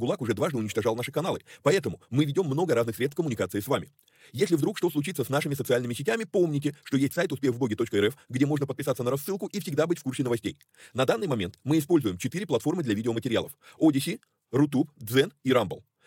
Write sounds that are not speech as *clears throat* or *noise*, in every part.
Видео-гулаг уже дважды уничтожал наши каналы. Поэтому мы ведем много разных средств коммуникации с вами. Если вдруг что случится с нашими социальными сетями, помните, что есть сайт успехвбоге.рф, где можно подписаться на рассылку и всегда быть в курсе новостей. На данный момент мы используем четыре платформы для видеоматериалов. Odyssey, Рутуб, Дзен и Rumble.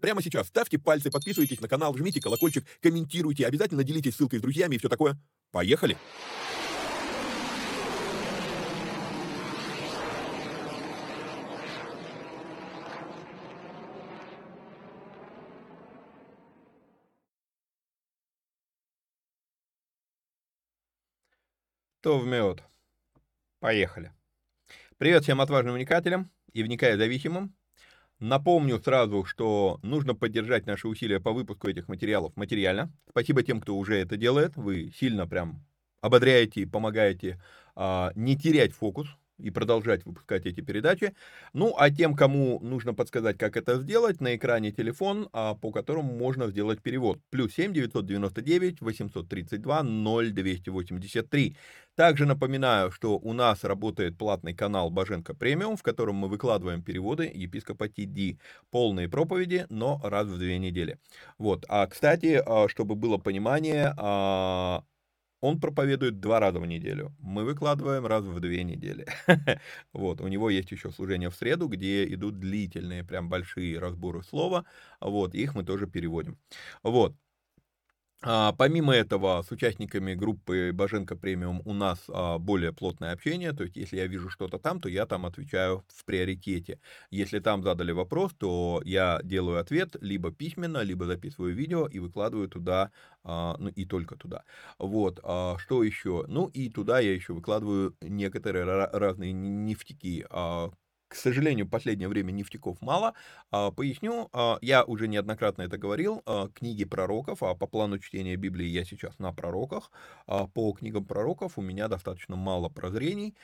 прямо сейчас ставьте пальцы, подписывайтесь на канал, жмите колокольчик, комментируйте, обязательно делитесь ссылкой с друзьями и все такое. Поехали! То вмет. Поехали. Привет всем отважным вникателям и вникая зависимым. Напомню сразу, что нужно поддержать наши усилия по выпуску этих материалов материально. Спасибо тем, кто уже это делает. Вы сильно прям ободряете и помогаете а, не терять фокус и продолжать выпускать эти передачи. Ну, а тем, кому нужно подсказать, как это сделать, на экране телефон, а, по которому можно сделать перевод. Плюс 7 999 832 0283. Также напоминаю, что у нас работает платный канал Боженко Премиум, в котором мы выкладываем переводы епископа Тиди. Полные проповеди, но раз в две недели. Вот. А, кстати, а, чтобы было понимание, а, он проповедует два раза в неделю. Мы выкладываем раз в две недели. *laughs* вот, у него есть еще служение в среду, где идут длительные, прям большие разборы слова. Вот, их мы тоже переводим. Вот, а, помимо этого, с участниками группы Боженко Премиум у нас а, более плотное общение, то есть если я вижу что-то там, то я там отвечаю в приоритете. Если там задали вопрос, то я делаю ответ либо письменно, либо записываю видео и выкладываю туда, а, ну и только туда. Вот, что еще? Ну и туда я еще выкладываю некоторые разные нефтяки, к сожалению, в последнее время нефтяков мало. А, поясню, а, я уже неоднократно это говорил, а, книги пророков, а по плану чтения Библии я сейчас на пророках. По книгам пророков у меня достаточно мало прозрений,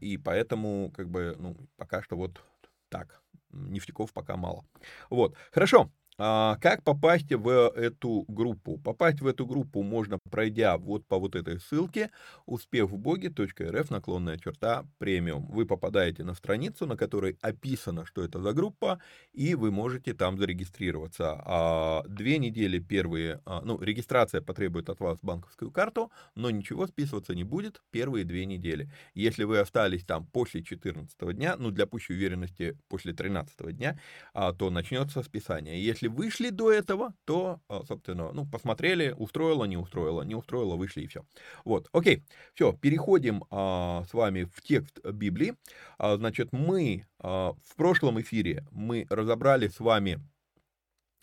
и поэтому, как бы, ну, пока что вот так, нефтяков пока мало. Вот, хорошо. А, как попасть в эту группу? Попасть в эту группу можно, пройдя вот по вот этой ссылке успехвбоги.рф наклонная черта премиум. Вы попадаете на страницу, на которой описано, что это за группа, и вы можете там зарегистрироваться. А две недели первые, а, ну, регистрация потребует от вас банковскую карту, но ничего списываться не будет первые две недели. Если вы остались там после 14 дня, ну, для пущей уверенности после 13 дня, то начнется списание. Если вышли до этого, то, а, собственно, ну, посмотрели, устроило, не устроило, не устроило, вышли и все. Вот, окей, все, переходим а, с вами в текст Библии. А, значит, мы а, в прошлом эфире мы разобрали с вами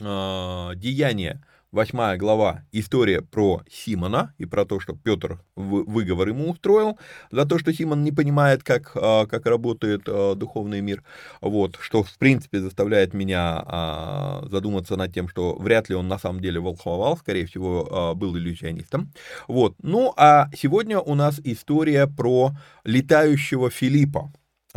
а, деяния 8 глава, история про Симона и про то, что Петр выговор ему устроил за то, что Симон не понимает, как, а, как работает а, духовный мир, вот, что, в принципе, заставляет меня а, задуматься над тем, что вряд ли он на самом деле волхвовал, скорее всего, был иллюзионистом, вот, ну, а сегодня у нас история про летающего Филиппа,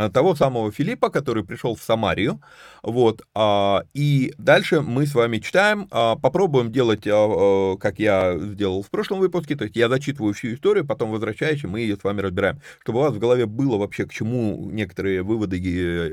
того самого Филиппа, который пришел в Самарию, вот, а, и дальше мы с вами читаем, а, попробуем делать, а, как я сделал в прошлом выпуске, то есть я зачитываю всю историю, потом возвращаюсь, и мы ее с вами разбираем, чтобы у вас в голове было вообще, к чему некоторые выводы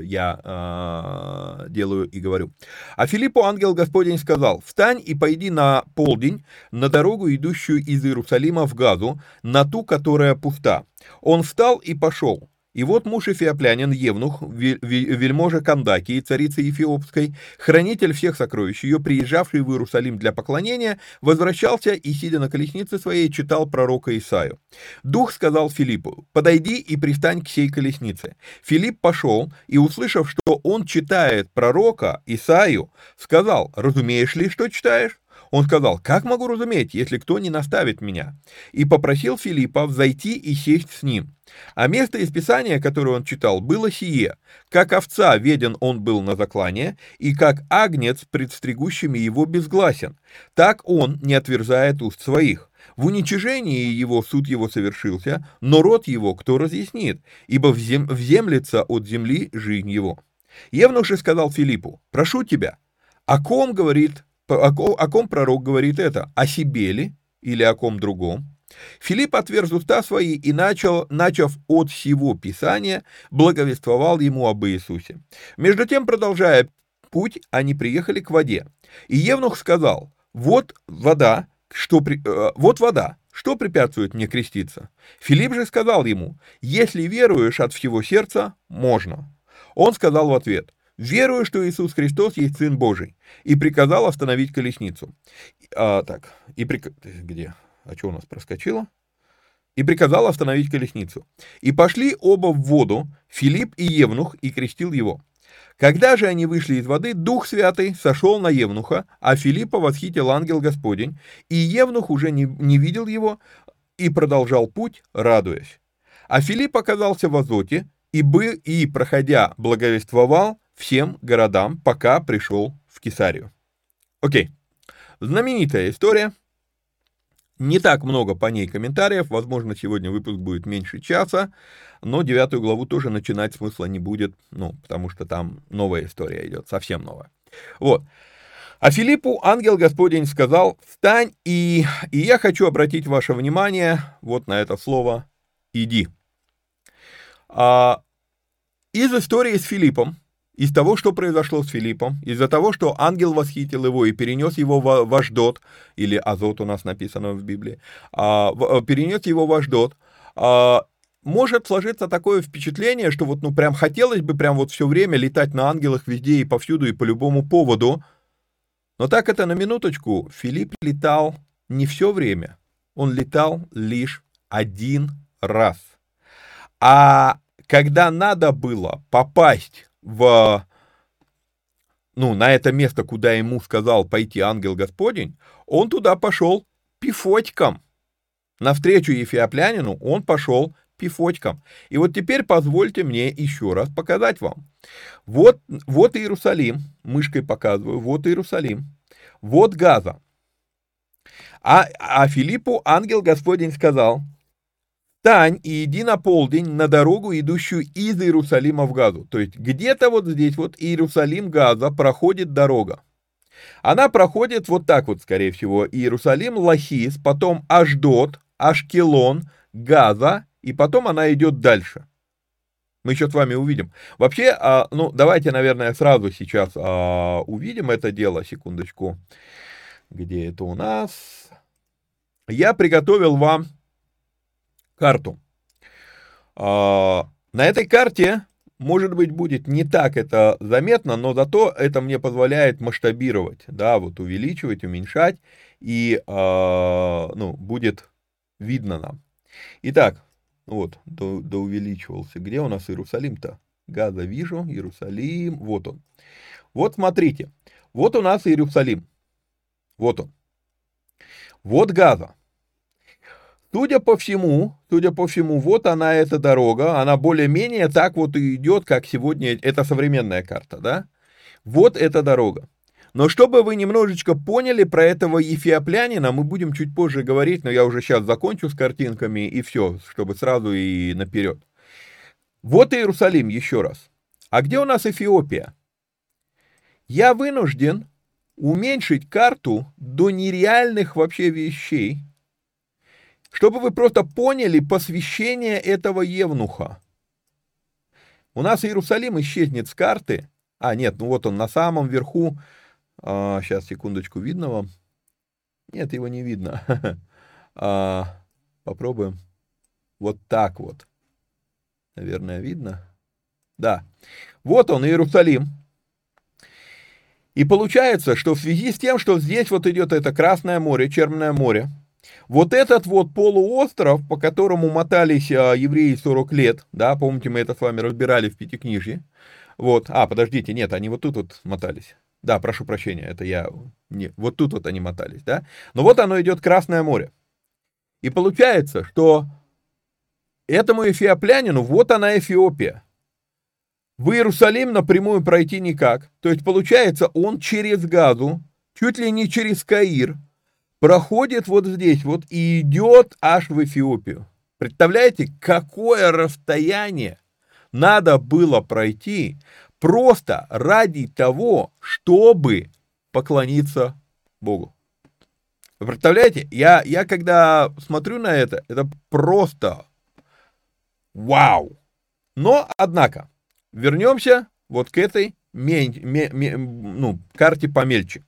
я делаю и говорю. А Филиппу ангел Господень сказал, встань и пойди на полдень на дорогу, идущую из Иерусалима в Газу, на ту, которая пуста. Он встал и пошел. И вот муж Эфиоплянин, Евнух, вельможа Кандакии, царицы Ефиопской, хранитель всех сокровищ, ее приезжавший в Иерусалим для поклонения, возвращался и, сидя на колеснице своей, читал пророка Исаю. Дух сказал Филиппу, подойди и пристань к сей колеснице. Филипп пошел, и, услышав, что он читает пророка Исаю, сказал, разумеешь ли, что читаешь? Он сказал, как могу разуметь, если кто не наставит меня? И попросил Филиппа взойти и сесть с ним. А место из Писания, которое он читал, было сие. Как овца веден он был на заклание, и как агнец пред стригущими его безгласен. Так он не отверзает уст своих. В уничижении его суд его совершился, но род его кто разъяснит, ибо взем, вземлется от земли жизнь его. Евнух же сказал Филиппу, прошу тебя, о ком говорит, о о ком пророк говорит это, о себе ли или о ком другом? Филипп отверз уста свои и, начал, начав от всего Писания, благовествовал ему об Иисусе. Между тем, продолжая путь, они приехали к воде. И Евнух сказал, вот вода, что э, вот вода, что препятствует мне креститься? Филипп же сказал ему, если веруешь от всего сердца, можно. Он сказал в ответ, верую, что Иисус Христос есть Сын Божий, и приказал остановить колесницу. А, так, и при... где? а что у нас проскочило? И приказал остановить колесницу. И пошли оба в воду, Филипп и Евнух, и крестил его. Когда же они вышли из воды, Дух Святый сошел на Евнуха, а Филиппа восхитил ангел Господень, и Евнух уже не, не видел его и продолжал путь, радуясь. А Филипп оказался в Азоте, и, бы, и проходя, благовествовал всем городам, пока пришел в Кесарию. Окей, знаменитая история – не так много по ней комментариев, возможно, сегодня выпуск будет меньше часа, но девятую главу тоже начинать смысла не будет, ну, потому что там новая история идет, совсем новая. Вот. А Филиппу ангел Господень сказал, встань, и, и я хочу обратить ваше внимание вот на это слово «иди». А, из истории с Филиппом, из того, что произошло с Филиппом, из-за того, что ангел восхитил его и перенес его в Аждот, или Азот у нас написано в Библии, а, э, перенес его в Аждот, а, может сложиться такое впечатление, что вот ну прям хотелось бы прям вот все время летать на ангелах везде и повсюду и по любому поводу, но так это на минуточку, Филипп летал не все время, он летал лишь один раз. А когда надо было попасть в, ну, на это место, куда ему сказал пойти ангел Господень, он туда пошел пифотьком. Навстречу Ефиоплянину он пошел пифотьком. И вот теперь позвольте мне еще раз показать вам. Вот, вот Иерусалим, мышкой показываю, вот Иерусалим, вот Газа. А, а Филиппу ангел Господень сказал, встань и иди на полдень на дорогу, идущую из Иерусалима в Газу. То есть где-то вот здесь вот Иерусалим, Газа проходит дорога. Она проходит вот так вот, скорее всего, Иерусалим, Лахис, потом Ашдот, Ашкелон, Газа, и потом она идет дальше. Мы еще с вами увидим. Вообще, а, ну, давайте, наверное, сразу сейчас а, увидим это дело, секундочку. Где это у нас? Я приготовил вам карту. А, на этой карте, может быть, будет не так это заметно, но зато это мне позволяет масштабировать, да, вот увеличивать, уменьшать, и, ну, будет видно нам. Итак, вот, до, до увеличивался. Где у нас Иерусалим-то? Газа вижу, Иерусалим, вот он. Вот смотрите, вот у нас Иерусалим. Вот он. Вот Газа. Судя по всему, судя по всему, вот она эта дорога, она более-менее так вот и идет, как сегодня, это современная карта, да? Вот эта дорога. Но чтобы вы немножечко поняли про этого ефиоплянина, мы будем чуть позже говорить, но я уже сейчас закончу с картинками и все, чтобы сразу и наперед. Вот Иерусалим еще раз. А где у нас Эфиопия? Я вынужден уменьшить карту до нереальных вообще вещей, чтобы вы просто поняли посвящение этого Евнуха. У нас Иерусалим исчезнет с карты. А, нет, ну вот он на самом верху а, сейчас, секундочку, видно вам? Нет, его не видно. *laughs* а, попробуем. Вот так вот. Наверное, видно. Да. Вот он, Иерусалим. И получается, что в связи с тем, что здесь вот идет это Красное море, Черное море, вот этот вот полуостров, по которому мотались а, евреи 40 лет, да, помните, мы это с вами разбирали в Пятикнижье, вот, а, подождите, нет, они вот тут вот мотались, да, прошу прощения, это я... Не, вот тут вот они мотались, да? Но вот оно идет Красное море. И получается, что этому эфиоплянину, вот она Эфиопия. В Иерусалим напрямую пройти никак. То есть, получается, он через Газу, чуть ли не через Каир, проходит вот здесь вот и идет аж в Эфиопию. Представляете, какое расстояние надо было пройти, просто ради того, чтобы поклониться Богу. Вы представляете, я, я когда смотрю на это, это просто вау. Но, однако, вернемся вот к этой мень, ме, ме, ну, карте помельче.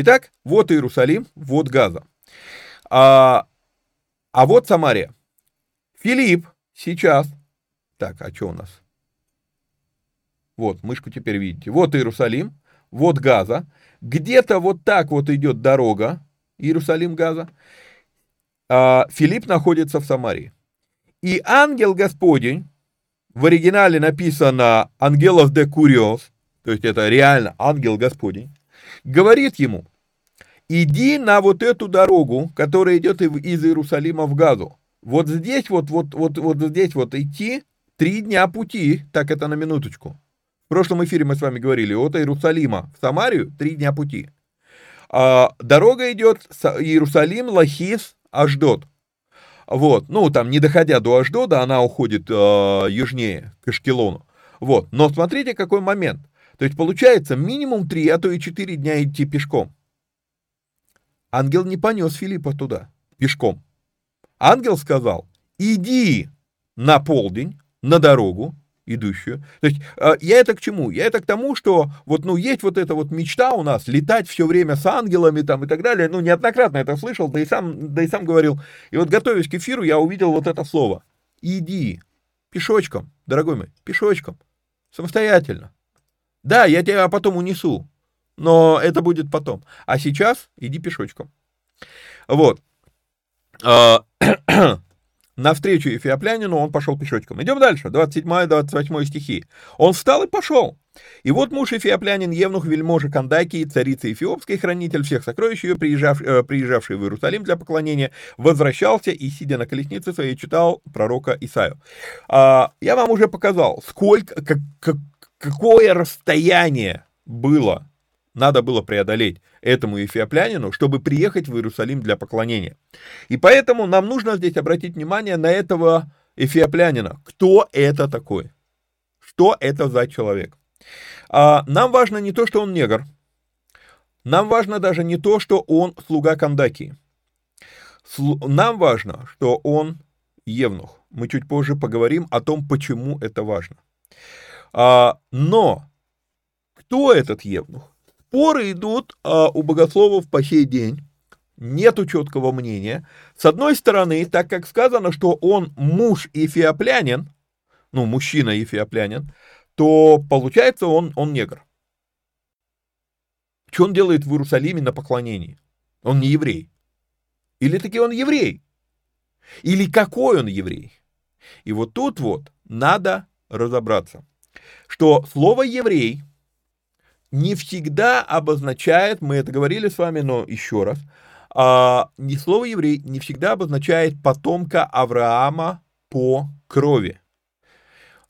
Итак, вот Иерусалим, вот Газа. А, а вот Самария. Филипп сейчас... Так, а что у нас? Вот, мышку теперь видите. Вот Иерусалим, вот Газа. Где-то вот так вот идет дорога Иерусалим-Газа. А Филипп находится в Самарии. И ангел Господень, в оригинале написано «ангелов де куриос», то есть это реально ангел Господень, говорит ему, иди на вот эту дорогу, которая идет из Иерусалима в Газу. Вот здесь вот, вот, вот, вот здесь вот идти три дня пути, так это на минуточку. В прошлом эфире мы с вами говорили, от Иерусалима в Самарию три дня пути. А, дорога идет Иерусалим, Лахис, Аждот. Вот, ну, там, не доходя до Аждода, она уходит э, южнее, к Эшкелону. Вот, но смотрите, какой момент. То есть, получается, минимум три, а то и четыре дня идти пешком. Ангел не понес Филиппа туда, пешком. Ангел сказал, иди на полдень, на дорогу, идущую. То есть э, я это к чему? Я это к тому, что вот, ну, есть вот эта вот мечта у нас, летать все время с ангелами там и так далее. Ну, неоднократно это слышал, да и сам, да и сам говорил. И вот, готовясь к эфиру, я увидел вот это слово. Иди. Пешочком, дорогой мой, пешочком. Самостоятельно. Да, я тебя потом унесу, но это будет потом. А сейчас иди пешочком. Вот. А, *clears throat* навстречу Эфиоплянину он пошел пешочком. Идем дальше, 27-28 стихи. Он встал и пошел. И вот муж Эфиоплянин, Евнух, вельможа Кандакии, царица Эфиопской, хранитель всех сокровищ ее, приезжав, э, приезжавший в Иерусалим для поклонения, возвращался и, сидя на колеснице своей, читал пророка Исаю. А, я вам уже показал, сколько, как, как, какое расстояние было надо было преодолеть этому эфиоплянину, чтобы приехать в Иерусалим для поклонения. И поэтому нам нужно здесь обратить внимание на этого эфиоплянина. Кто это такой? Что это за человек? А, нам важно не то, что он негр. Нам важно даже не то, что он слуга Кандаки. Нам важно, что он евнух. Мы чуть позже поговорим о том, почему это важно. А, но кто этот евнух? Споры идут а, у богословов по сей день. Нету четкого мнения. С одной стороны, так как сказано, что он муж эфиоплянин, ну, мужчина эфиоплянин, то получается он, он негр. Что он делает в Иерусалиме на поклонении? Он не еврей. Или таки он еврей? Или какой он еврей? И вот тут вот надо разобраться, что слово «еврей» не всегда обозначает, мы это говорили с вами, но еще раз, а, не слово «еврей» не всегда обозначает потомка Авраама по крови.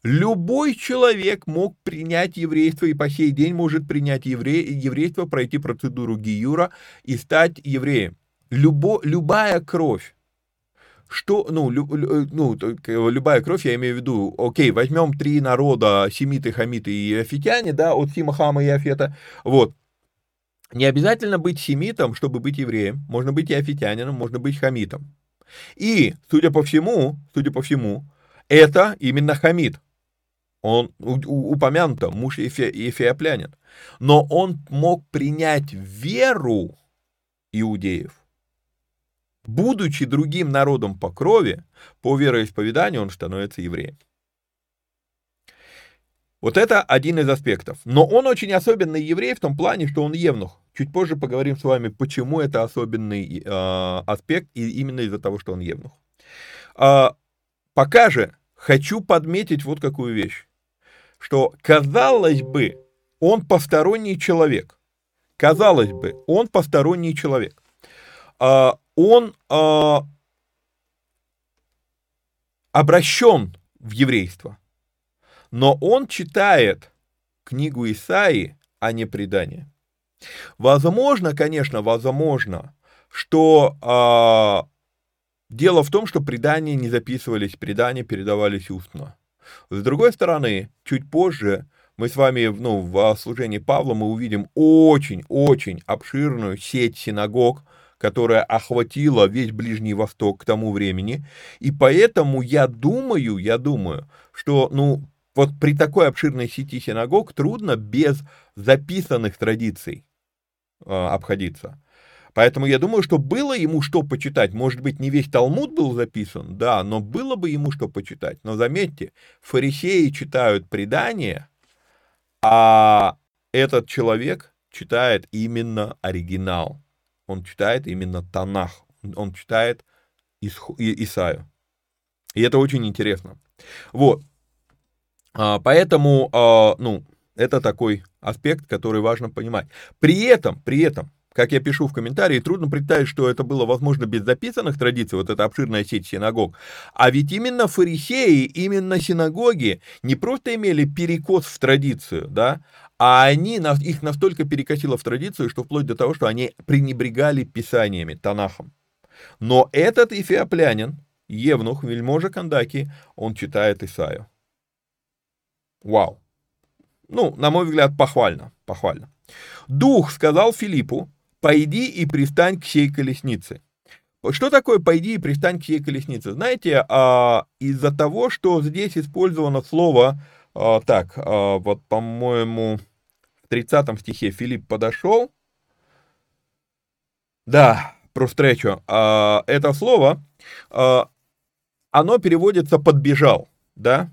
Любой человек мог принять еврейство и по сей день может принять евре... еврейство, пройти процедуру Гиюра и стать евреем. Любо... Любая кровь, что, ну, лю, э, ну, любая кровь, я имею в виду, окей, возьмем три народа, семиты, хамиты и афитяне, да, от Сима, Хама и Афета, вот, не обязательно быть семитом, чтобы быть евреем, можно быть и афитянином, можно быть хамитом. И, судя по всему, судя по всему, это именно хамит, он упомянуто, муж Ефе, Ефеоплянин, но он мог принять веру иудеев, будучи другим народом по крови, по вероисповеданию он становится евреем. Вот это один из аспектов. Но он очень особенный еврей в том плане, что он евнух. Чуть позже поговорим с вами, почему это особенный э, аспект, и именно из-за того, что он евнух. Э, пока же хочу подметить вот какую вещь, что казалось бы, он посторонний человек. Казалось бы, он посторонний человек. Э, он э, обращен в еврейство, но он читает книгу Исаи, а не предание. Возможно, конечно, возможно, что э, дело в том, что предания не записывались, предания передавались устно. С другой стороны, чуть позже мы с вами ну, в служении Павла мы увидим очень-очень обширную сеть синагог, которая охватила весь Ближний Восток к тому времени. И поэтому я думаю, я думаю, что, ну, вот при такой обширной сети синагог трудно без записанных традиций э, обходиться. Поэтому я думаю, что было ему что почитать. Может быть, не весь Талмуд был записан, да, но было бы ему что почитать. Но заметьте, фарисеи читают предания, а этот человек читает именно оригинал он читает именно Танах, он читает Исаю. И это очень интересно. Вот. А, поэтому, а, ну, это такой аспект, который важно понимать. При этом, при этом, как я пишу в комментарии, трудно представить, что это было возможно без записанных традиций, вот эта обширная сеть синагог. А ведь именно фарисеи, именно синагоги не просто имели перекос в традицию, да, а они, их настолько перекосило в традицию, что вплоть до того, что они пренебрегали писаниями, Танахом. Но этот эфиоплянин, Евнух, вельможа Кандаки, он читает Исаю. Вау. Ну, на мой взгляд, похвально, похвально. Дух сказал Филиппу, пойди и пристань к сей колеснице. Что такое «пойди и пристань к сей колеснице»? Знаете, а, из-за того, что здесь использовано слово, а, так, а, вот, по-моему, в 30 стихе Филипп подошел, да, про встречу, а, это слово, а, оно переводится «подбежал», да,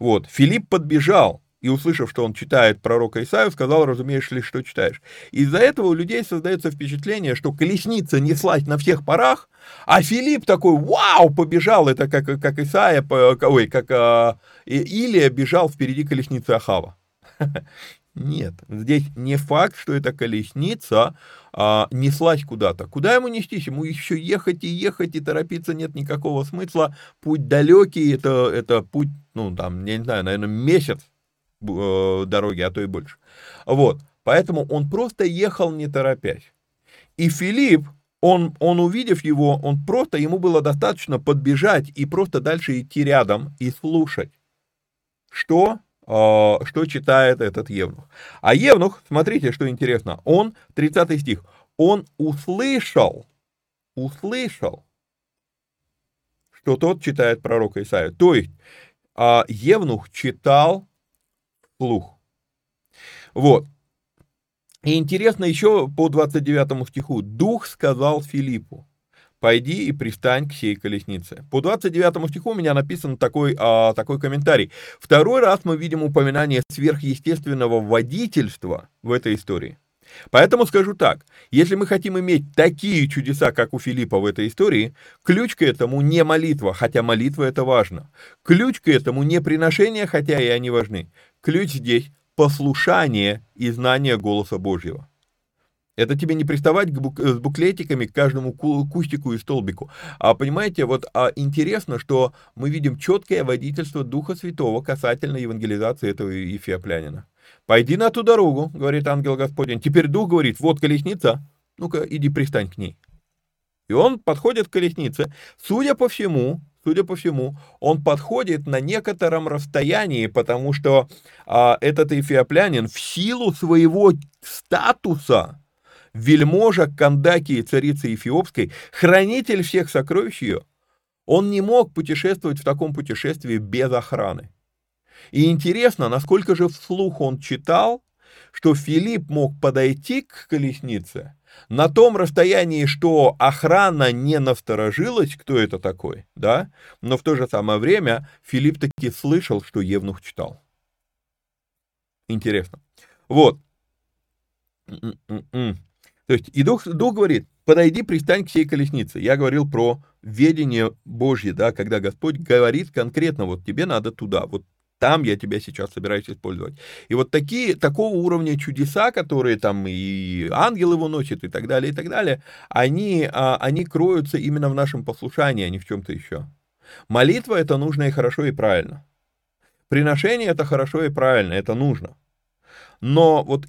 вот, Филипп подбежал, и, услышав, что он читает пророка Исаию, сказал, разумеешь ли, что читаешь. Из-за этого у людей создается впечатление, что колесница неслась на всех парах, а Филипп такой, вау, побежал, это как, как Исаия, ой, как а, Илия бежал впереди колесницы Ахава. *laughs* Нет, здесь не факт, что эта колесница а, неслась куда-то. Куда ему нестись? Ему еще ехать и ехать, и торопиться нет никакого смысла. Путь далекий, это, это путь, ну, там, я не знаю, наверное, месяц э, дороги, а то и больше. Вот, поэтому он просто ехал не торопясь. И Филипп, он, он увидев его, он просто, ему было достаточно подбежать и просто дальше идти рядом и слушать, что что читает этот Евнух. А Евнух, смотрите, что интересно, он, 30 стих, он услышал, услышал, что тот читает пророка Исаия. То есть а, Евнух читал вслух. Вот. И интересно еще по 29 стиху. «Дух сказал Филиппу, пойди и пристань к сей колеснице». По 29 стиху у меня написан такой, а, такой комментарий. Второй раз мы видим упоминание сверхъестественного водительства в этой истории. Поэтому скажу так, если мы хотим иметь такие чудеса, как у Филиппа в этой истории, ключ к этому не молитва, хотя молитва это важно. Ключ к этому не приношение, хотя и они важны. Ключ здесь послушание и знание голоса Божьего. Это тебе не приставать к бук, с буклетиками к каждому кустику и столбику. А понимаете, вот а интересно, что мы видим четкое водительство Духа Святого касательно евангелизации этого эфиоплянина. «Пойди на ту дорогу», — говорит ангел Господень. Теперь Дух говорит, вот колесница, ну-ка иди пристань к ней. И он подходит к колеснице. Судя по всему, судя по всему, он подходит на некотором расстоянии, потому что а, этот эфиоплянин в силу своего статуса, вельможа Кандаки и царицы Эфиопской, хранитель всех сокровищ ее, он не мог путешествовать в таком путешествии без охраны. И интересно, насколько же вслух он читал, что Филипп мог подойти к колеснице на том расстоянии, что охрана не насторожилась, кто это такой, да, но в то же самое время Филипп таки слышал, что Евнух читал. Интересно. Вот. То есть, и дух, дух говорит, подойди, пристань к сей колеснице. Я говорил про ведение Божье, да, когда Господь говорит конкретно, вот тебе надо туда, вот там я тебя сейчас собираюсь использовать. И вот такие, такого уровня чудеса, которые там и ангел его носит, и так далее, и так далее, они, а, они кроются именно в нашем послушании, а не в чем-то еще. Молитва — это нужно и хорошо, и правильно. Приношение — это хорошо и правильно, это нужно. Но вот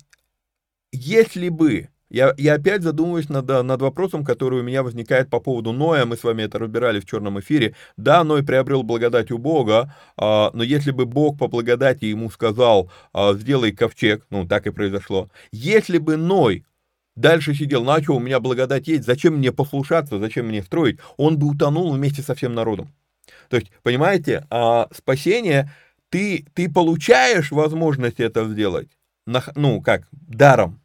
если бы я, я опять задумываюсь над, над вопросом, который у меня возникает по поводу Ноя. Мы с вами это разбирали в черном эфире. Да, Ной приобрел благодать у Бога, а, но если бы Бог по благодати ему сказал, а, сделай ковчег, ну, так и произошло. Если бы Ной дальше сидел, ну а что, у меня благодать есть, зачем мне послушаться, зачем мне строить, он бы утонул вместе со всем народом. То есть, понимаете, а, спасение, ты, ты получаешь возможность это сделать, ну, как, даром,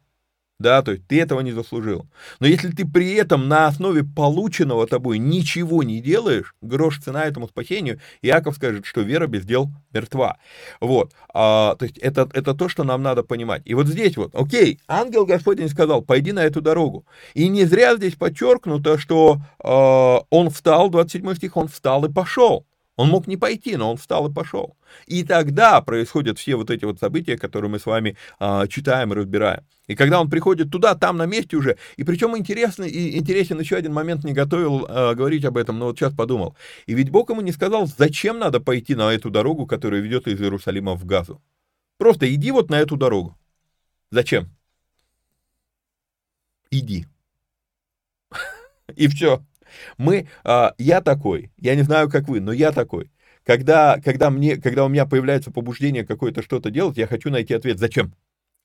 да, то есть ты этого не заслужил. Но если ты при этом на основе полученного тобой ничего не делаешь, грош цена этому спасению, Иаков скажет, что вера без дел мертва. Вот, а, то есть это, это то, что нам надо понимать. И вот здесь вот, окей, ангел Господень сказал, пойди на эту дорогу. И не зря здесь подчеркнуто, что а, он встал, 27 стих, он встал и пошел. Он мог не пойти, но он встал и пошел. И тогда происходят все вот эти вот события, которые мы с вами а, читаем и разбираем. И когда он приходит туда, там на месте уже. И причем интересно, и интересен еще один момент, не готовил а, говорить об этом, но вот сейчас подумал. И ведь Бог ему не сказал, зачем надо пойти на эту дорогу, которая ведет из Иерусалима в Газу. Просто иди вот на эту дорогу. Зачем? Иди. *laughs* И все. Мы, а, я такой, я не знаю, как вы, но я такой. Когда, когда, мне, когда у меня появляется побуждение какое-то что-то делать, я хочу найти ответ, зачем?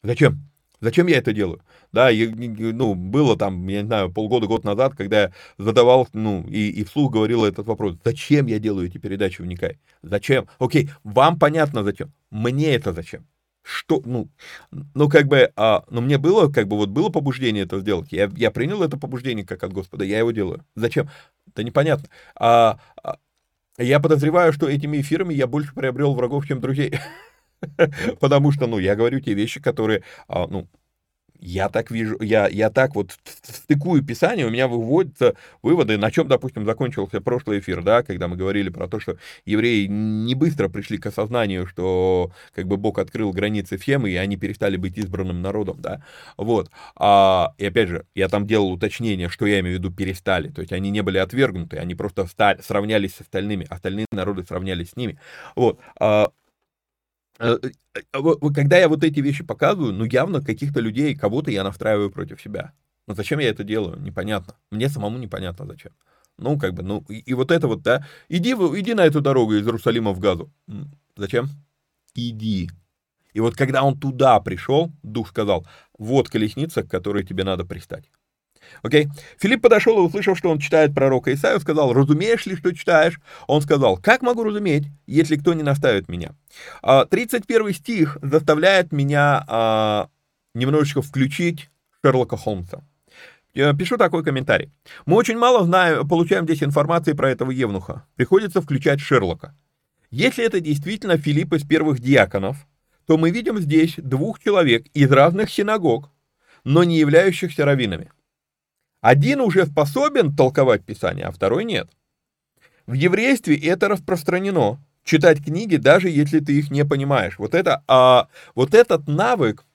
Зачем? Зачем я это делаю? Да, и, ну, было там, я не знаю, полгода, год назад, когда я задавал, ну, и, и вслух говорил этот вопрос, зачем я делаю эти передачи «Вникай»? Зачем? Окей, вам понятно зачем, мне это зачем? Что, ну, ну, как бы, а, ну, мне было, как бы, вот было побуждение это сделать, я, я принял это побуждение как от Господа, я его делаю. Зачем? Да непонятно. А, а, я подозреваю, что этими эфирами я больше приобрел врагов, чем друзей. *laughs* Потому что, ну, я говорю те вещи, которые, а, ну, я так вижу, я, я так вот стыкую Писание, у меня выводятся выводы, на чем, допустим, закончился прошлый эфир, да, когда мы говорили про то, что евреи не быстро пришли к осознанию, что как бы Бог открыл границы Фемы, и они перестали быть избранным народом, да, вот, а, и опять же, я там делал уточнение, что я имею в виду перестали, то есть они не были отвергнуты, они просто стали, сравнялись с остальными, остальные народы сравнялись с ними, вот, а, когда я вот эти вещи показываю, ну явно каких-то людей, кого-то я настраиваю против себя. Но зачем я это делаю? Непонятно. Мне самому непонятно зачем. Ну, как бы, ну, и, и вот это вот, да, иди, иди на эту дорогу из Иерусалима в Газу. Зачем? иди. И вот когда он туда пришел, дух сказал, вот колесница, к которой тебе надо пристать. Окей? Okay? Филипп подошел и, услышав, что он читает пророка Исаию, сказал, разумеешь ли, что читаешь? Он сказал, как могу разуметь, если кто не наставит меня? 31 а, стих заставляет меня а, немножечко включить Шерлока Холмса. Пишу такой комментарий. Мы очень мало знаем, получаем здесь информации про этого Евнуха. Приходится включать Шерлока. Если это действительно Филипп из первых диаконов, то мы видим здесь двух человек из разных синагог, но не являющихся раввинами. Один уже способен толковать Писание, а второй нет. В еврействе это распространено. Читать книги, даже если ты их не понимаешь. Вот, это, а, вот этот навык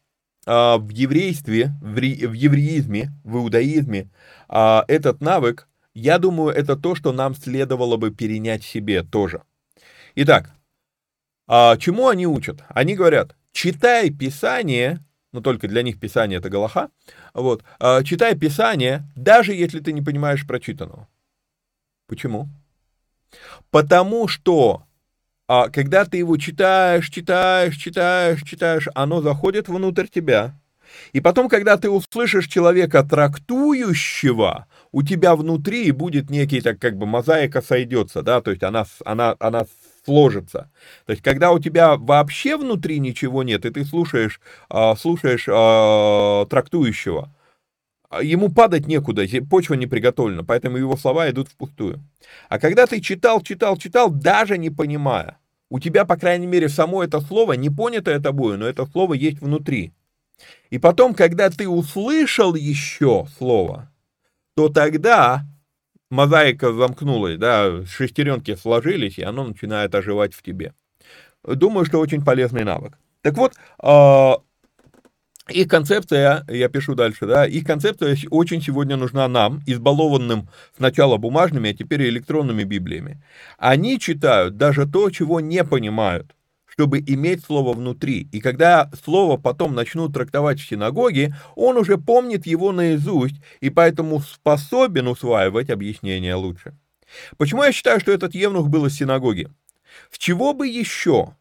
а, в еврействе, в, ре, в евреизме, в иудаизме, а, этот навык, я думаю, это то, что нам следовало бы перенять себе тоже. Итак, а, чему они учат? Они говорят, читай Писание, но только для них Писание это Галаха, вот, а, читай Писание, даже если ты не понимаешь прочитанного. Почему? Потому что а, когда ты его читаешь, читаешь, читаешь, читаешь, оно заходит внутрь тебя. И потом, когда ты услышишь человека трактующего, у тебя внутри будет некий, так как бы мозаика сойдется, да, то есть она, она, она сложится. То есть, когда у тебя вообще внутри ничего нет, и ты слушаешь, а, слушаешь а, трактующего, ему падать некуда, почва не приготовлена, поэтому его слова идут впустую. А когда ты читал, читал, читал, даже не понимая, у тебя, по крайней мере, само это слово, не понятое тобой, но это слово есть внутри. И потом, когда ты услышал еще слово, то тогда мозаика замкнулась, да, шестеренки сложились, и оно начинает оживать в тебе. Думаю, что очень полезный навык. Так вот, а, их концепция, я пишу дальше, да, их концепция очень сегодня нужна нам, избалованным сначала бумажными, а теперь и электронными Библиями. Они читают даже то, чего не понимают чтобы иметь слово внутри. И когда слово потом начнут трактовать в синагоге, он уже помнит его наизусть, и поэтому способен усваивать объяснение лучше. Почему я считаю, что этот евнух был из синагоги? С чего бы еще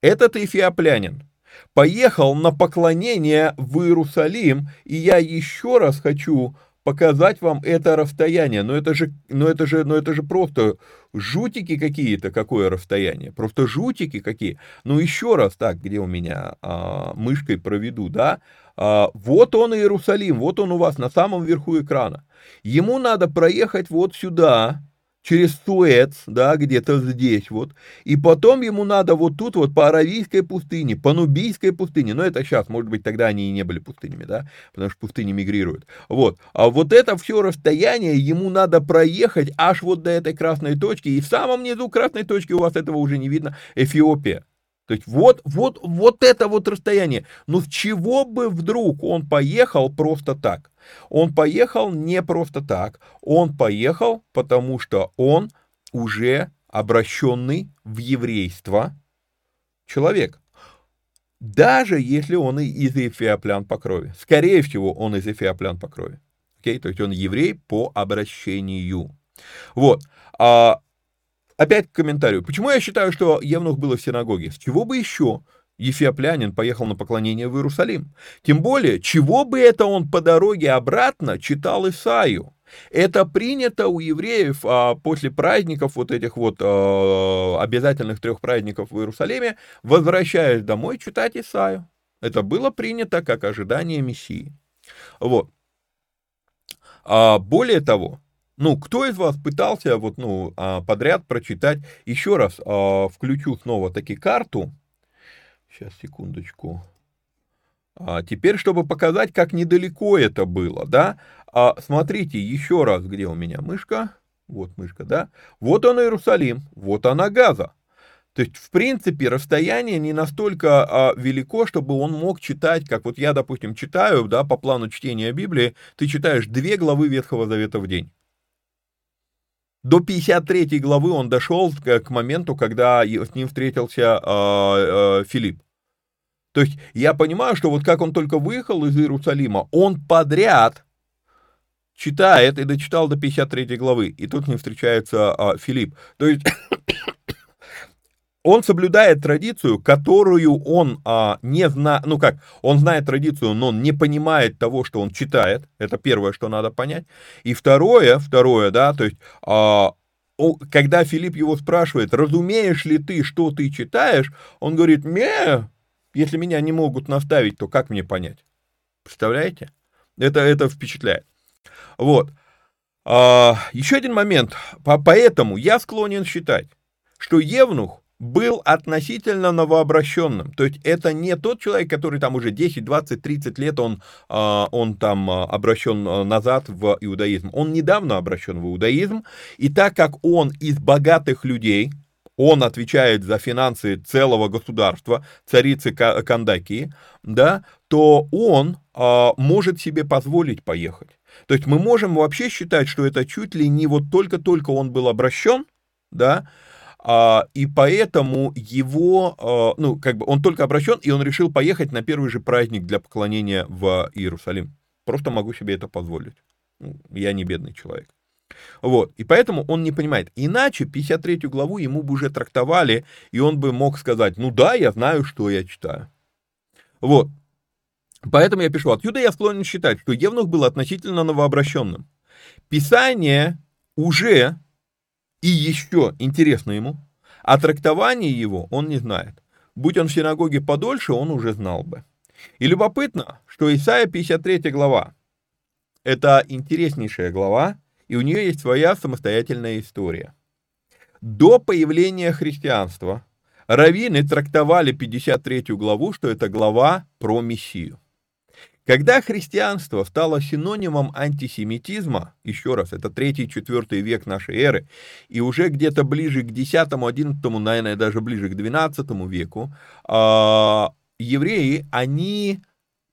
этот эфиоплянин поехал на поклонение в Иерусалим, и я еще раз хочу показать вам это расстояние. Но это же, но это же, но это же просто жутики какие-то, какое расстояние. Просто жутики какие. Ну еще раз, так, где у меня а, мышкой проведу, да. А, вот он Иерусалим, вот он у вас на самом верху экрана. Ему надо проехать вот сюда, через Суэц, да, где-то здесь вот, и потом ему надо вот тут вот по Аравийской пустыне, по Нубийской пустыне, но это сейчас, может быть, тогда они и не были пустынями, да, потому что пустыни мигрируют, вот, а вот это все расстояние ему надо проехать аж вот до этой красной точки, и в самом низу красной точки у вас этого уже не видно, Эфиопия, то есть вот, вот, вот это вот расстояние. Но с чего бы вдруг он поехал просто так? Он поехал не просто так. Он поехал, потому что он уже обращенный в еврейство человек. Даже если он и из эфиоплян по крови. Скорее всего, он из эфиоплян по крови. Okay? То есть он еврей по обращению. Вот. А, опять к комментарию. Почему я считаю, что Евнух был в синагоге? С чего бы еще Ефиоплянин поехал на поклонение в Иерусалим. Тем более, чего бы это он по дороге обратно читал Исаию? Это принято у евреев а, после праздников, вот этих вот а, обязательных трех праздников в Иерусалиме, возвращаясь домой, читать Исаию. Это было принято как ожидание Мессии. Вот. А, более того, ну, кто из вас пытался вот, ну, а, подряд прочитать, еще раз а, включу снова таки карту, Сейчас, секундочку. А теперь, чтобы показать, как недалеко это было, да, смотрите еще раз, где у меня мышка, вот мышка, да, вот он Иерусалим, вот она Газа. То есть, в принципе, расстояние не настолько а, велико, чтобы он мог читать, как вот я, допустим, читаю, да, по плану чтения Библии, ты читаешь две главы Ветхого Завета в день. До 53 главы он дошел к моменту, когда с ним встретился э, э, Филипп. То есть я понимаю, что вот как он только выехал из Иерусалима, он подряд читает и дочитал до 53 главы, и тут ним встречается а, Филипп. То есть он соблюдает традицию, которую он а, не знает, ну как, он знает традицию, но он не понимает того, что он читает, это первое, что надо понять, и второе, второе, да, то есть, а, когда Филипп его спрашивает, разумеешь ли ты, что ты читаешь, он говорит, не, если меня не могут наставить, то как мне понять? Представляете? Это, это впечатляет. Вот. А, еще один момент. Поэтому я склонен считать, что Евнух был относительно новообращенным. То есть это не тот человек, который там уже 10, 20, 30 лет он, а, он там а, обращен а, назад в иудаизм. Он недавно обращен в иудаизм, и так как он из богатых людей, он отвечает за финансы целого государства, царицы Кандакии, да, то он может себе позволить поехать. То есть мы можем вообще считать, что это чуть ли не вот только-только он был обращен, да, и поэтому его, а, ну, как бы он только обращен, и он решил поехать на первый же праздник для поклонения в Иерусалим. Просто могу себе это позволить. Ну, я не бедный человек. Вот, и поэтому он не понимает. Иначе 53 главу ему бы уже трактовали, и он бы мог сказать, ну да, я знаю, что я читаю. Вот, поэтому я пишу, отсюда я склонен считать, что Евнух был относительно новообращенным. Писание уже и еще интересно ему, а трактование его он не знает. Будь он в синагоге подольше, он уже знал бы. И любопытно, что Исаия 53 глава, это интереснейшая глава, и у нее есть своя самостоятельная история. До появления христианства раввины трактовали 53 главу, что это глава про Мессию. Когда христианство стало синонимом антисемитизма, еще раз, это 3-4 век нашей эры, и уже где-то ближе к 10-11, наверное, даже ближе к 12 веку, э, евреи, они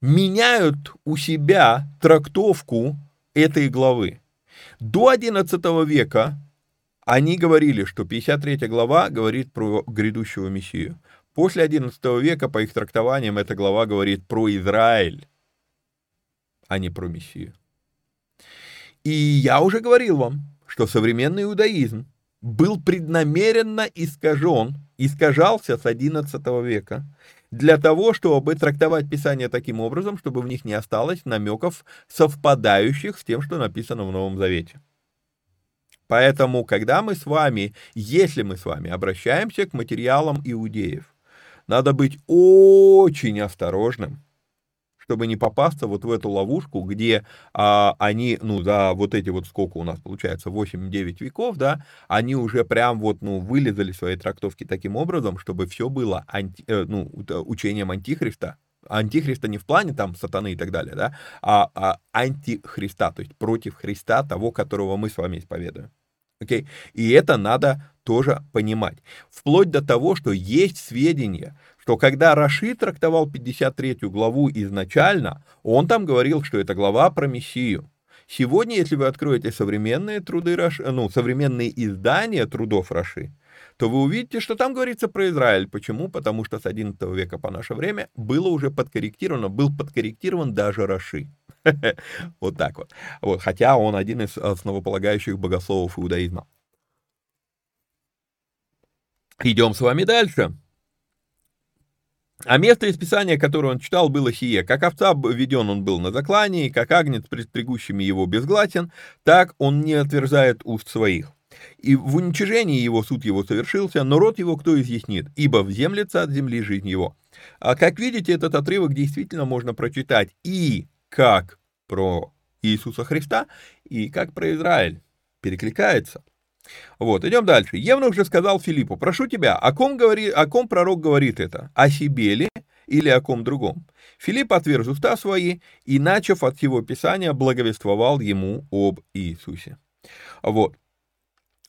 меняют у себя трактовку этой главы. До 11 века они говорили, что 53 глава говорит про грядущего Мессию. После 11 века, по их трактованиям, эта глава говорит про Израиль а не про Мессию. И я уже говорил вам, что современный иудаизм был преднамеренно искажен, искажался с XI века, для того, чтобы трактовать Писание таким образом, чтобы в них не осталось намеков, совпадающих с тем, что написано в Новом Завете. Поэтому, когда мы с вами, если мы с вами обращаемся к материалам иудеев, надо быть очень осторожным, чтобы не попасться вот в эту ловушку, где а, они, ну, за вот эти вот сколько у нас получается, 8-9 веков, да, они уже прям вот, ну, вылезали свои трактовки таким образом, чтобы все было анти, э, ну, учением антихриста, антихриста не в плане там сатаны и так далее, да, а, а антихриста, то есть против Христа, того, которого мы с вами исповедуем. Окей? Okay? И это надо тоже понимать. Вплоть до того, что есть сведения, что когда Раши трактовал 53 главу изначально, он там говорил, что это глава про Мессию. Сегодня, если вы откроете современные труды Раши, ну, современные издания трудов Раши, то вы увидите, что там говорится про Израиль. Почему? Потому что с 11 века по наше время было уже подкорректировано, был подкорректирован даже Раши. *laughs* Вот так вот. вот. Хотя он один из основополагающих богословов иудаизма. Идем с вами дальше. А место из Писания, которое он читал, было сие. Как овца введен он был на заклании, как агнец пред пригущими его безгласен, так он не отверзает уст своих. И в уничижении его суд его совершился, но род его кто изъяснит, ибо вземлется от земли жизнь его. А как видите, этот отрывок действительно можно прочитать и как про Иисуса Христа, и как про Израиль. Перекликается. Вот, идем дальше. Евнух же сказал Филиппу, прошу тебя, о ком, говори, о ком пророк говорит это? О себе ли или о ком другом? Филипп отверз уста свои и, начав от всего писания, благовествовал ему об Иисусе. Вот.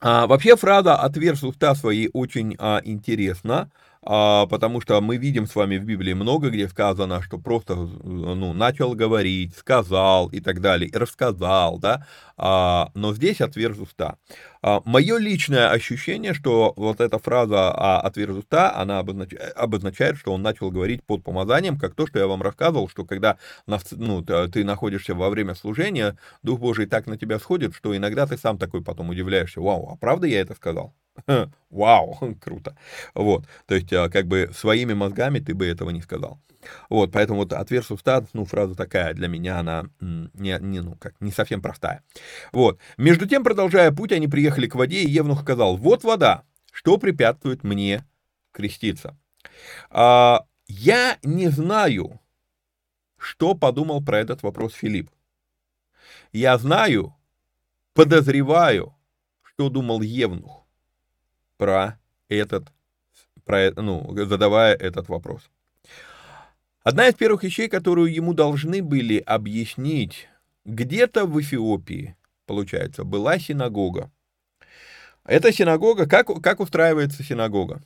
А, вообще фраза «отверз уста свои» очень а, интересна, потому что мы видим с вами в Библии много, где сказано, что просто ну, начал говорить, сказал и так далее, рассказал, да, а, но здесь отверз уста. А, Мое личное ощущение, что вот эта фраза а, «отверз уста», она обозначает, что он начал говорить под помазанием, как то, что я вам рассказывал, что когда ну, ты находишься во время служения, Дух Божий так на тебя сходит, что иногда ты сам такой потом удивляешься, вау, а правда я это сказал? *laughs* Вау, *laughs* круто. Вот, то есть, а, как бы своими мозгами ты бы этого не сказал. Вот, поэтому вот от версустат, ну, фраза такая для меня, она не, не, ну, как, не совсем простая. Вот. Между тем, продолжая путь, они приехали к воде, и Евнух сказал, вот вода, что препятствует мне креститься. А, я не знаю, что подумал про этот вопрос Филипп. Я знаю, подозреваю, что думал Евнух про этот, про, ну, задавая этот вопрос. Одна из первых вещей, которую ему должны были объяснить, где-то в Эфиопии, получается, была синагога. Эта синагога, как, как устраивается синагога?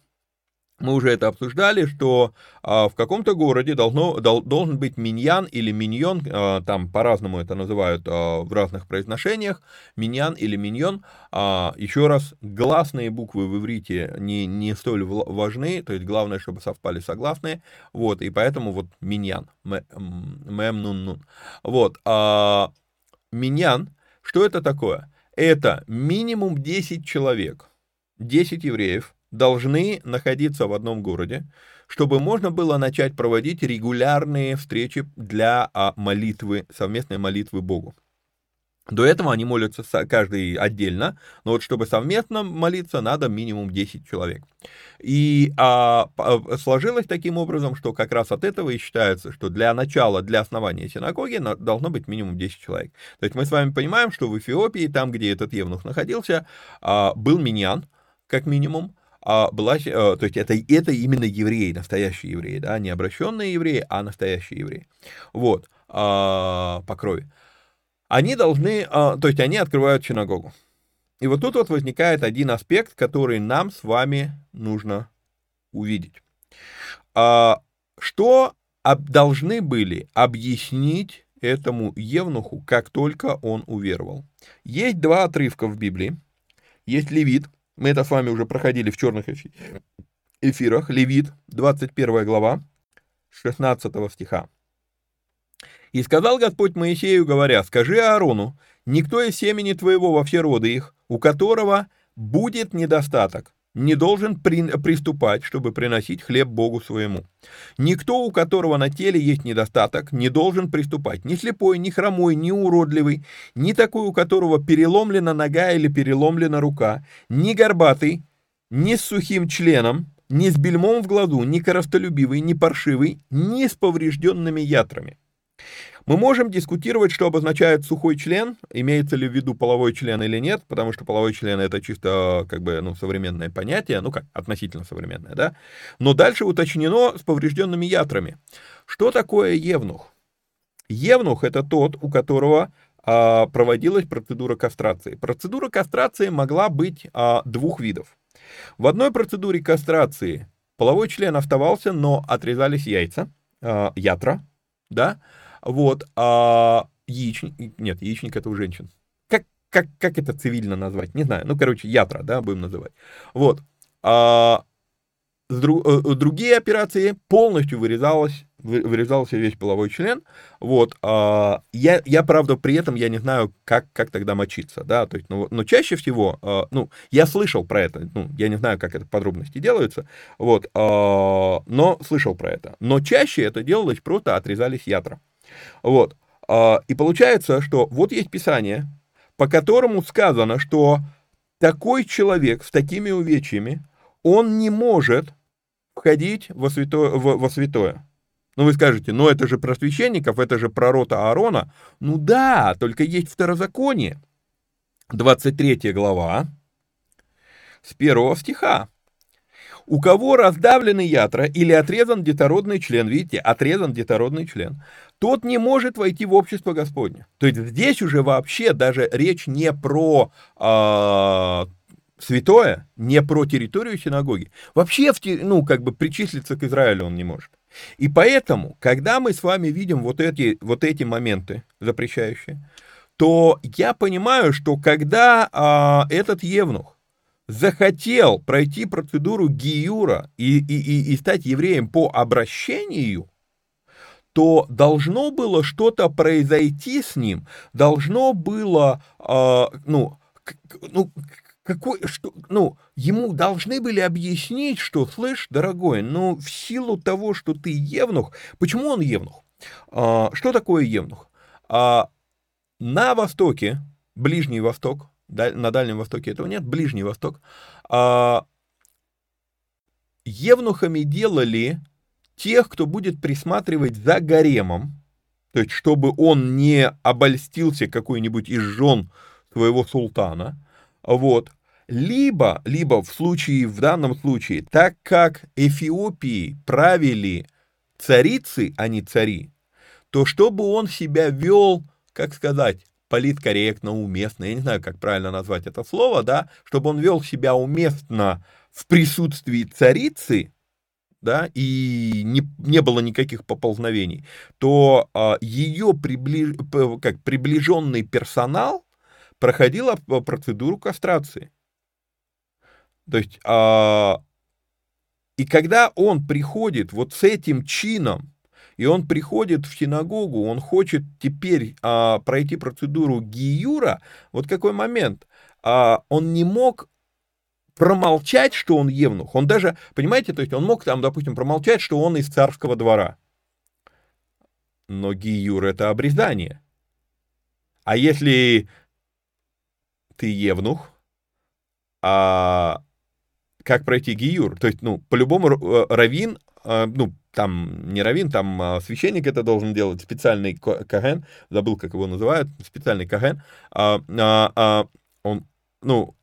Мы уже это обсуждали, что а, в каком-то городе должно, дол, должен быть миньян или миньон, а, там по-разному это называют а, в разных произношениях, миньян или миньон. А, еще раз, гласные буквы в иврите не, не столь важны, то есть главное, чтобы совпали согласные, вот, и поэтому вот миньян, мэм нун нун. Вот, а, миньян, что это такое? Это минимум 10 человек, 10 евреев, должны находиться в одном городе, чтобы можно было начать проводить регулярные встречи для а, молитвы, совместной молитвы Богу. До этого они молятся каждый отдельно, но вот чтобы совместно молиться, надо минимум 10 человек. И а, сложилось таким образом, что как раз от этого и считается, что для начала, для основания синагоги должно быть минимум 10 человек. То есть мы с вами понимаем, что в Эфиопии, там, где этот евнух находился, а, был миньян, как минимум, а была, э, то есть это, это именно евреи, настоящие евреи, да, не обращенные евреи, а настоящие евреи, вот, а, по крови. Они должны, а, то есть они открывают синагогу. И вот тут вот возникает один аспект, который нам с вами нужно увидеть. А, что должны были объяснить этому Евнуху, как только он уверовал? Есть два отрывка в Библии. Есть Левит, мы это с вами уже проходили в черных эфирах. Левит, 21 глава, 16 стиха. «И сказал Господь Моисею, говоря, скажи Аарону, никто из семени твоего во все роды их, у которого будет недостаток, не должен при, приступать, чтобы приносить хлеб Богу своему. Никто, у которого на теле есть недостаток, не должен приступать. Ни слепой, ни хромой, ни уродливый, ни такой, у которого переломлена нога или переломлена рука, ни горбатый, ни с сухим членом, ни с бельмом в глазу, ни коростолюбивый, ни паршивый, ни с поврежденными ятрами. Мы можем дискутировать, что обозначает сухой член, имеется ли в виду половой член или нет, потому что половой член это чисто как бы ну, современное понятие, ну как, относительно современное, да. Но дальше уточнено с поврежденными ятрами. Что такое евнух? Евнух это тот, у которого а, проводилась процедура кастрации. Процедура кастрации могла быть а, двух видов. В одной процедуре кастрации половой член оставался, но отрезались яйца, а, ятра, да, вот, а яичник, нет, яичник это у женщин. Как, как, как это цивильно назвать? Не знаю. Ну, короче, ятра, да, будем называть. Вот. А, друг, э, другие операции полностью вырезалось, вырезался весь половой член. Вот. А, я, я, правда, при этом я не знаю, как, как тогда мочиться, да, то есть, ну, но чаще всего, а, ну, я слышал про это, ну, я не знаю, как это подробности делаются, вот, а, но слышал про это. Но чаще это делалось просто отрезались ятра. Вот. И получается, что вот есть Писание, по которому сказано, что такой человек с такими увечьями, он не может входить во святое. Во, во святое. Ну, вы скажете, ну это же про священников, это же про рота Аарона. Ну да, только есть второзаконие. 23 глава, с первого стиха. У кого раздавлены ятра или отрезан детородный член, видите, отрезан детородный член, тот не может войти в общество Господне. То есть здесь уже вообще даже речь не про э, святое, не про территорию синагоги. Вообще, ну, как бы причислиться к Израилю он не может. И поэтому, когда мы с вами видим вот эти, вот эти моменты запрещающие, то я понимаю, что когда а, этот евнух захотел пройти процедуру гиюра и, и, и, и стать евреем по обращению, то должно было что-то произойти с ним, должно было, э, ну, ну, какой, что, ну, ему должны были объяснить, что, слышь, дорогой, ну, в силу того, что ты евнух, почему он евнух? А, что такое евнух? А, на Востоке, Ближний Восток, на Дальнем Востоке этого нет, Ближний Восток, а, евнухами делали тех, кто будет присматривать за гаремом, то есть чтобы он не обольстился какой-нибудь из жен своего султана, вот, либо, либо в случае, в данном случае, так как Эфиопии правили царицы, а не цари, то чтобы он себя вел, как сказать, политкорректно, уместно, я не знаю, как правильно назвать это слово, да, чтобы он вел себя уместно в присутствии царицы, да, и не, не было никаких поползновений, то а, ее приближ, как, приближенный персонал проходил процедуру кастрации. То есть, а, и когда он приходит вот с этим чином, и он приходит в синагогу, он хочет теперь а, пройти процедуру гиюра, вот какой момент, а, он не мог промолчать, что он евнух. Он даже, понимаете, то есть он мог там, допустим, промолчать, что он из царского двора. Но гиюр — это обрезание. А если ты евнух, а как пройти гиюр? То есть, ну, по-любому э, равин, э, ну, там не равин, там а, священник это должен делать, специальный каген, забыл, как его называют, специальный каген, а, а, он, ну,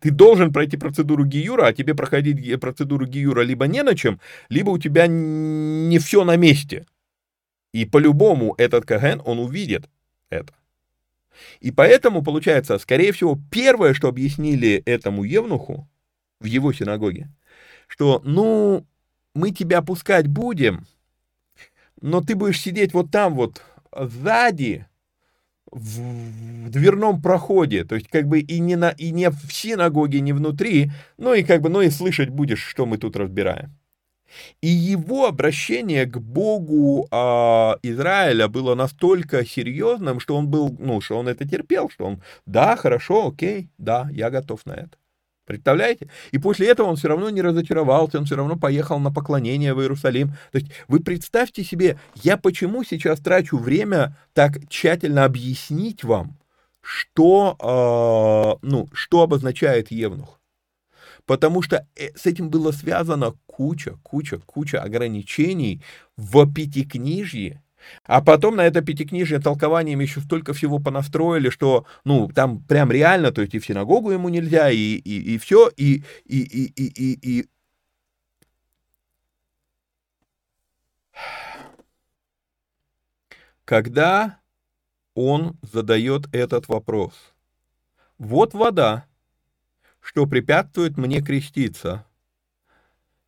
ты должен пройти процедуру Гиюра, а тебе проходить процедуру Гиюра либо не на чем, либо у тебя не все на месте. И по-любому этот Каген, он увидит это. И поэтому, получается, скорее всего, первое, что объяснили этому Евнуху в его синагоге, что, ну, мы тебя пускать будем, но ты будешь сидеть вот там вот сзади, в дверном проходе, то есть как бы и не, на, и не в синагоге, не внутри, ну и как бы, ну и слышать будешь, что мы тут разбираем. И его обращение к Богу а, Израиля было настолько серьезным, что он был, ну, что он это терпел, что он, да, хорошо, окей, да, я готов на это. Представляете? И после этого он все равно не разочаровался, он все равно поехал на поклонение в Иерусалим. То есть вы представьте себе, я почему сейчас трачу время так тщательно объяснить вам, что, э, ну, что обозначает Евнух. Потому что э, с этим было связано куча, куча, куча ограничений в Пятикнижье, а потом на это пятикнижие толкованием еще столько всего понастроили, что, ну, там прям реально, то есть и в синагогу ему нельзя, и, и, и все, и, и, и, и, и, и... Когда он задает этот вопрос, вот вода, что препятствует мне креститься.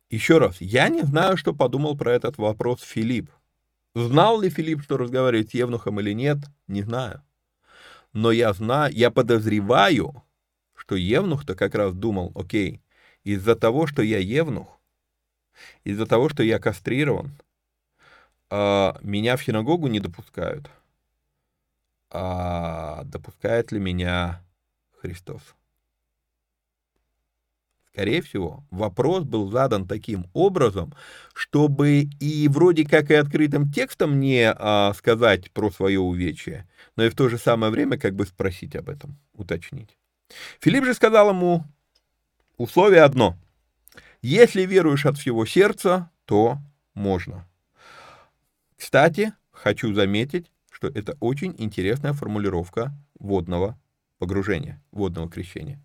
Еще раз, я не знаю, что подумал про этот вопрос Филипп. Знал ли Филипп, что разговаривает с Евнухом или нет, не знаю. Но я знаю, я подозреваю, что Евнух-то как раз думал, окей, из-за того, что я Евнух, из-за того, что я кастрирован, а, меня в синагогу не допускают. А допускает ли меня Христос? Скорее всего, вопрос был задан таким образом, чтобы и вроде как и открытым текстом не а, сказать про свое увечье, но и в то же самое время как бы спросить об этом, уточнить. Филипп же сказал ему, условие одно, если веруешь от всего сердца, то можно. Кстати, хочу заметить, что это очень интересная формулировка водного погружения, водного крещения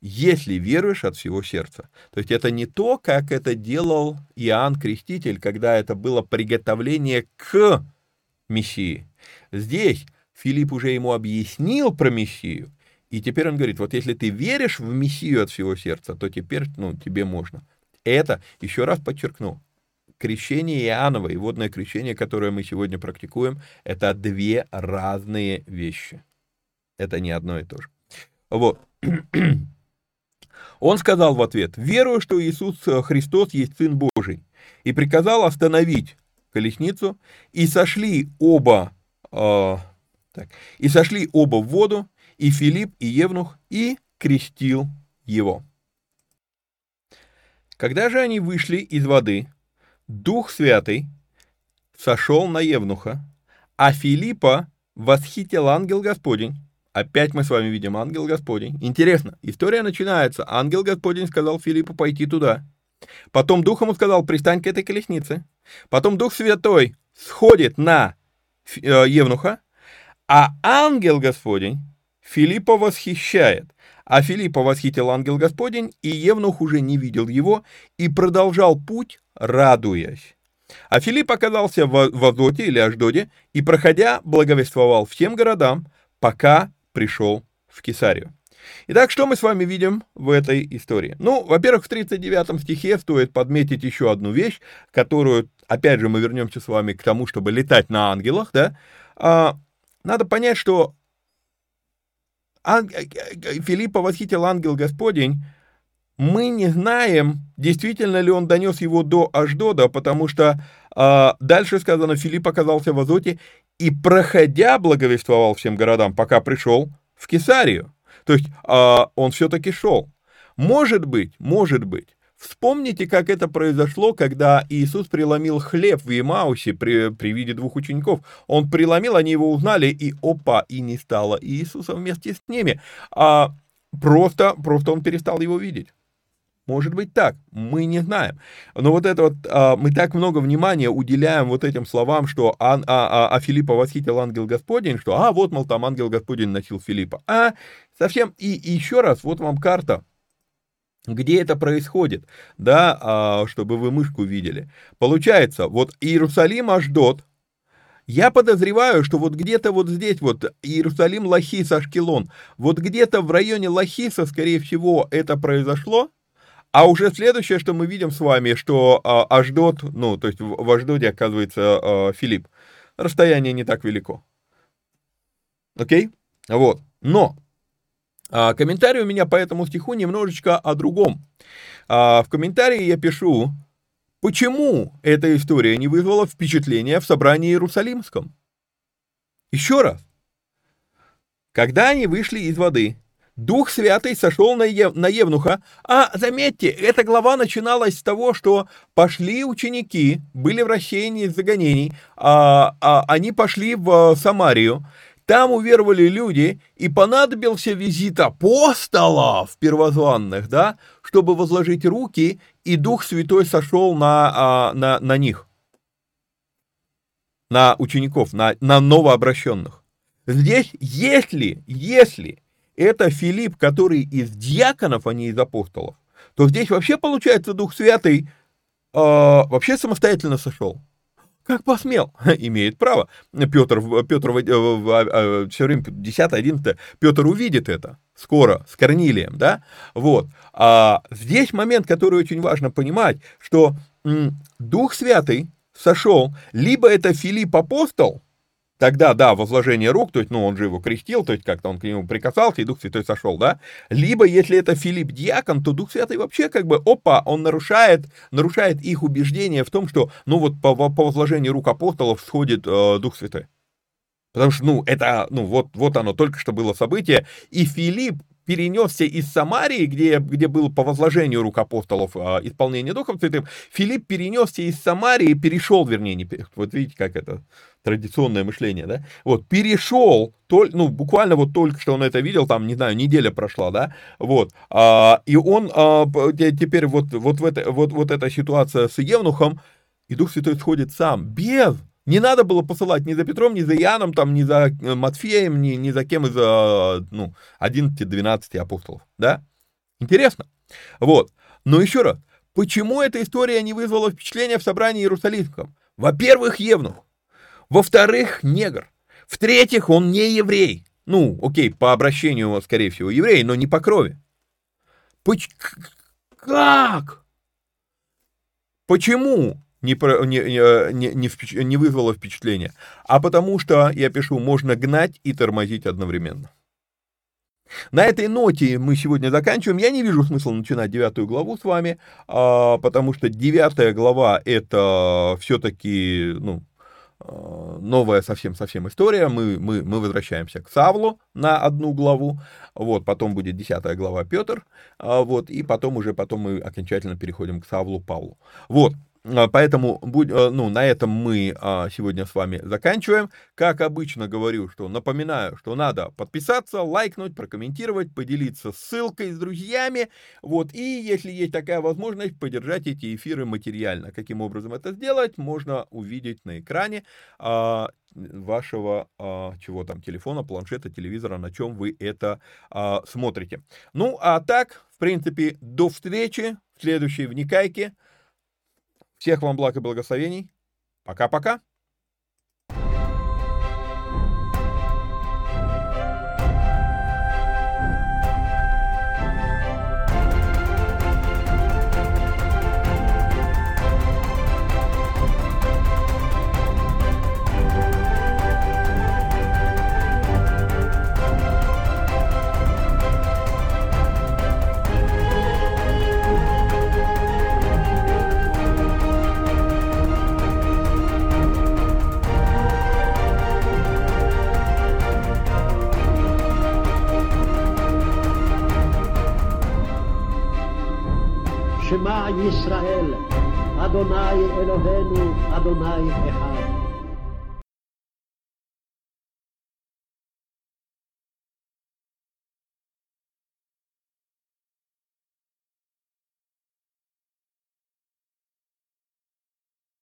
если веруешь от всего сердца. То есть это не то, как это делал Иоанн Креститель, когда это было приготовление к Мессии. Здесь Филипп уже ему объяснил про Мессию, и теперь он говорит, вот если ты веришь в Мессию от всего сердца, то теперь ну, тебе можно. Это, еще раз подчеркну, крещение Иоаннова и водное крещение, которое мы сегодня практикуем, это две разные вещи. Это не одно и то же. Вот. *clears throat* Он сказал в ответ, верую, что Иисус э, Христос есть Сын Божий, и приказал остановить колесницу, и сошли оба, э, так, и сошли оба в воду, и Филипп, и Евнух, и крестил его. Когда же они вышли из воды, Дух Святый сошел на Евнуха, а Филиппа восхитил ангел Господень. Опять мы с вами видим ангел Господень. Интересно, история начинается. Ангел Господень сказал Филиппу пойти туда. Потом Дух ему сказал, пристань к этой колеснице. Потом Дух Святой сходит на э, Евнуха, а ангел Господень Филиппа восхищает. А Филиппа восхитил ангел Господень, и Евнух уже не видел его, и продолжал путь, радуясь. А Филипп оказался в, Азоте или Аждоде, и, проходя, благовествовал всем городам, пока пришел в Кесарию. Итак, что мы с вами видим в этой истории? Ну, во-первых, в 39 стихе стоит подметить еще одну вещь, которую, опять же, мы вернемся с вами к тому, чтобы летать на ангелах, да? А, надо понять, что Ан... Э, э, Филиппа восхитил ангел Господень, мы не знаем, действительно ли он донес его до Аждода, потому что э, дальше сказано, Филипп оказался в Азоте и, проходя, благовествовал всем городам, пока пришел в Кесарию. То есть э, он все-таки шел. Может быть, может быть, Вспомните, как это произошло, когда Иисус преломил хлеб в Емаусе при, при виде двух учеников. Он преломил, они его узнали, и опа, и не стало Иисуса вместе с ними. А просто, просто он перестал его видеть. Может быть так, мы не знаем. Но вот это вот, а, мы так много внимания уделяем вот этим словам, что а, а, а, а Филиппа восхитил ангел Господень, что а вот, мол, там ангел Господень носил Филиппа. А совсем, и, и еще раз, вот вам карта где это происходит, да, а, чтобы вы мышку видели. Получается, вот Иерусалим, Аждот, я подозреваю, что вот где-то вот здесь вот Иерусалим, Лахис, Ашкелон, вот где-то в районе Лахиса, скорее всего, это произошло, а уже следующее, что мы видим с вами, что а, Аждот, ну, то есть в, Аждоте оказывается а, Филипп, расстояние не так велико. Окей? Вот. Но а, комментарий у меня по этому стиху немножечко о другом. А, в комментарии я пишу, почему эта история не вызвала впечатления в собрании Иерусалимском. Еще раз. Когда они вышли из воды, Дух Святый сошел на, Ев, на Евнуха. А, заметьте, эта глава начиналась с того, что пошли ученики, были в рассеянии из загонений, а, а, они пошли в Самарию, там уверовали люди, и понадобился визит апостолов первозванных, да, чтобы возложить руки, и Дух Святой сошел на, а, на, на них, на учеников, на, на новообращенных. Здесь, если, если это Филипп, который из диаконов, а не из апостолов, то здесь вообще получается Дух Святый э, вообще самостоятельно сошел. Как посмел? *laughs* Имеет право. Петр, Петр а, все время 10 11 Петр увидит это скоро с Корнилием, да? Вот. А здесь момент, который очень важно понимать, что Дух Святый сошел, либо это Филипп апостол, Тогда, да, возложение рук, то есть, ну, он же его крестил, то есть, как-то он к нему прикасался, и Дух Святой сошел, да? Либо, если это Филипп Диакон, то Дух Святый вообще, как бы, опа, он нарушает, нарушает их убеждение в том, что, ну, вот по, по возложению рук апостолов сходит э, Дух Святой. Потому что, ну, это, ну, вот, вот оно, только что было событие, и Филипп перенесся из Самарии, где, где был по возложению рук апостолов э, исполнение Духом Святым, Филипп перенесся из Самарии, перешел, вернее, не, вот видите, как это традиционное мышление, да, вот, перешел, толь, ну, буквально вот только что он это видел, там, не знаю, неделя прошла, да, вот, а, и он а, теперь вот, вот, в это, вот, вот эта ситуация с Евнухом, и Дух Святой сходит сам, без не надо было посылать ни за Петром, ни за Иоанном, там, ни за э, Матфеем, ни, ни за кем из э, ну, 11-12 апостолов. Да? Интересно. Вот. Но еще раз, почему эта история не вызвала впечатления в собрании Иерусалимском? Во-первых, Евнух. Во-вторых, негр. В-третьих, он не еврей. Ну, окей, по обращению, скорее всего, еврей, но не по крови. Поч как? Почему не, не, не, не, не вызвало впечатления, а потому что, я пишу, можно гнать и тормозить одновременно. На этой ноте мы сегодня заканчиваем. Я не вижу смысла начинать девятую главу с вами, а, потому что девятая глава это все-таки ну, э, новая совсем-совсем история. Мы, мы, мы возвращаемся к Савлу на одну главу, вот, потом будет десятая глава Петр, а, вот, и потом уже потом мы окончательно переходим к Савлу Павлу. Вот, Поэтому э, ну, на этом мы а, сегодня с вами заканчиваем. Как обычно говорю, что напоминаю, что надо подписаться, лайкнуть, прокомментировать, поделиться ссылкой с друзьями. Вот, и если есть такая возможность, поддержать эти эфиры материально. Каким образом это сделать, можно увидеть на экране а, вашего чего там телефона, планшета, телевизора, на чем вы это смотрите. Ну, а так, в принципе, до встречи в следующей вникайке. Всех вам благ и благословений. Пока-пока. Adonai Eloheinu, Adonai Echad.